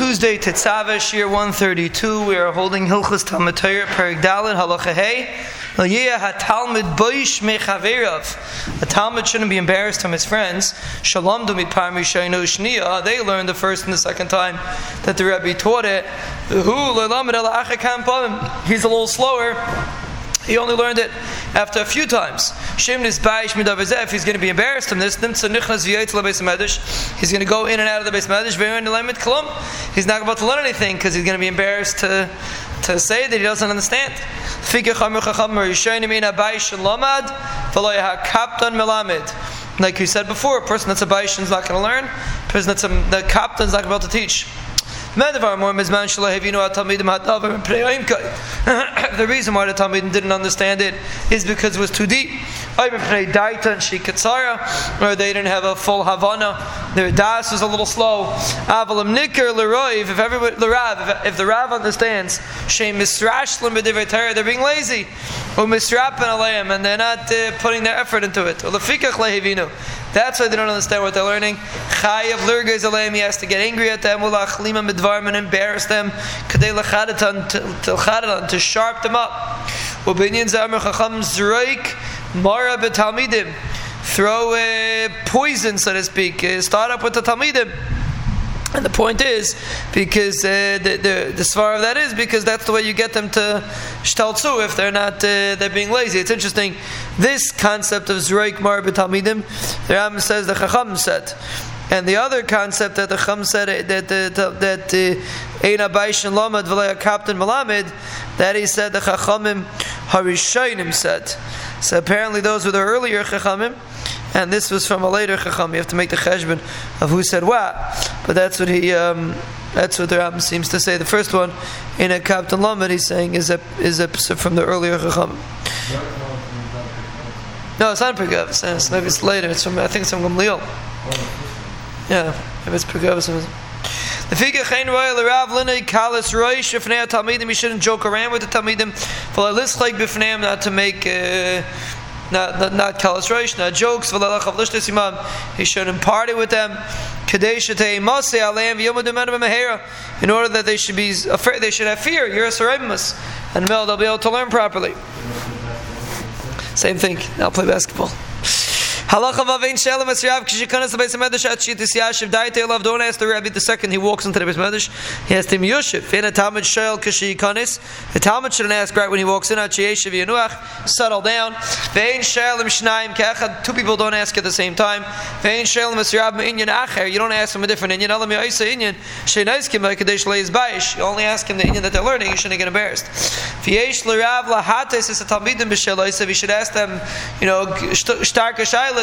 Tuesday, Tetzava, Shir 132. We are holding Hilchas Talmud Torah, Perik Dalin, Halacha Hey. HaTalmud Boish Mechaverav. A Talmud shouldn't be embarrassed from his friends. Shalom Dumit Parmi Shainu Shniya. They learned the first and the second time that the Rebbe taught it. He's a little slower. He only learned it after a few times. Shimnis Baish Midavazev, he's going to be embarrassed from this. He's going to go in and out of the beis medrash. He's not about to learn anything because he's going to be embarrassed to, to say that he doesn't understand. Like you said before, a person that's a Baishan is not going to learn. A person that's a, the captain is not about to teach. The reason why the Talmudim didn't understand it is because it was too deep. Or they didn't have a full Havana. Their das was a little slow. If everybody, if the Rav understands, they're being lazy. And they're not uh, putting their effort into it. That's why they don't understand what they're learning. Chayav lurgez aleim. He has to get angry at them. Ulachlima midvarm and embarrass them. Kadei lachadatan to sharp them up. Ubinyan zamer chacham zroik mara betalmidim. Throw uh, poison, so to speak. Start up with the talmidim. And the point is, because uh, the, the, the svar of that is because that's the way you get them to shtaltzu if they're not uh, they're being lazy. It's interesting. This concept of zreik mar b'talmidim, the Ram says the Chacham said, and the other concept that the Chacham said uh, that that uh, Eina Baishin Lamad V'leya Kaptan Malamed, that he said the Chachamim Harishainim said. So apparently those were the earlier Chachamim and this was from a later chacham. You have to make the cheshbon of who said what, but that's what he. Um, that's what the Rambam seems to say. The first one in a Captain Lamed, he's saying is a is a from the earlier chacham. No, it's not Pergavis. It's, maybe it's later. It's from I think it's from Gamliel. Yeah, if it's Pergavis. The figure Chain Royal Rav Linay Kalis Roish Ifnei Talmidim. You shouldn't joke around with the Talmidim. For like Bifneim, not to make. Uh, not not, not kalas roish, not jokes. He shouldn't party with them. In order that they should be afraid, they should have fear. A and they'll be able to learn properly. Same thing. I'll play basketball. Halacha vavein shalom as Rav kishikanas beis medrash at shitis yashiv daite love don't ask the rabbi the second he walks into the beis medrash he to him yoshiv in a talmud shel kishikanas the talmud shouldn't ask right when he walks in at yeshiv yenuach settle down. Vein shalom shnaim kachad two people don't ask at the same time. Vein shalom as Rav inyan acher you don't ask him a different inyan. Alam yaisa inyan sheinais kim kadesh leis baish. You only ask him the inyan that they're learning you shouldn't get embarrassed. V'yesh l'rav lahates is a talmidim b'sheloisa we should ask them you know starka shayla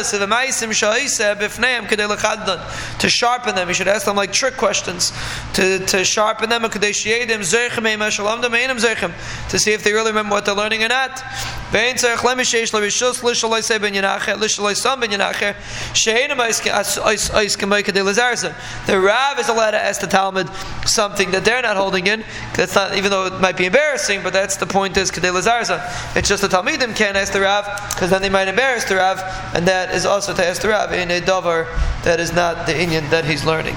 to sharpen them. You should ask them like trick questions to, to sharpen them. To see if they really remember what they're learning or not. The Rav is allowed to ask the Talmud something that they're not holding in. That's not, even though it might be embarrassing, but that's the point is It's just the Talmidim can't ask the Rav because then they might embarrass the Rav, and that is also to ask the Rav in a dover that is not the inyan that he's learning.